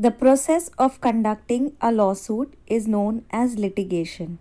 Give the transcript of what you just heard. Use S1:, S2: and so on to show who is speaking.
S1: The process of conducting a lawsuit is known as litigation.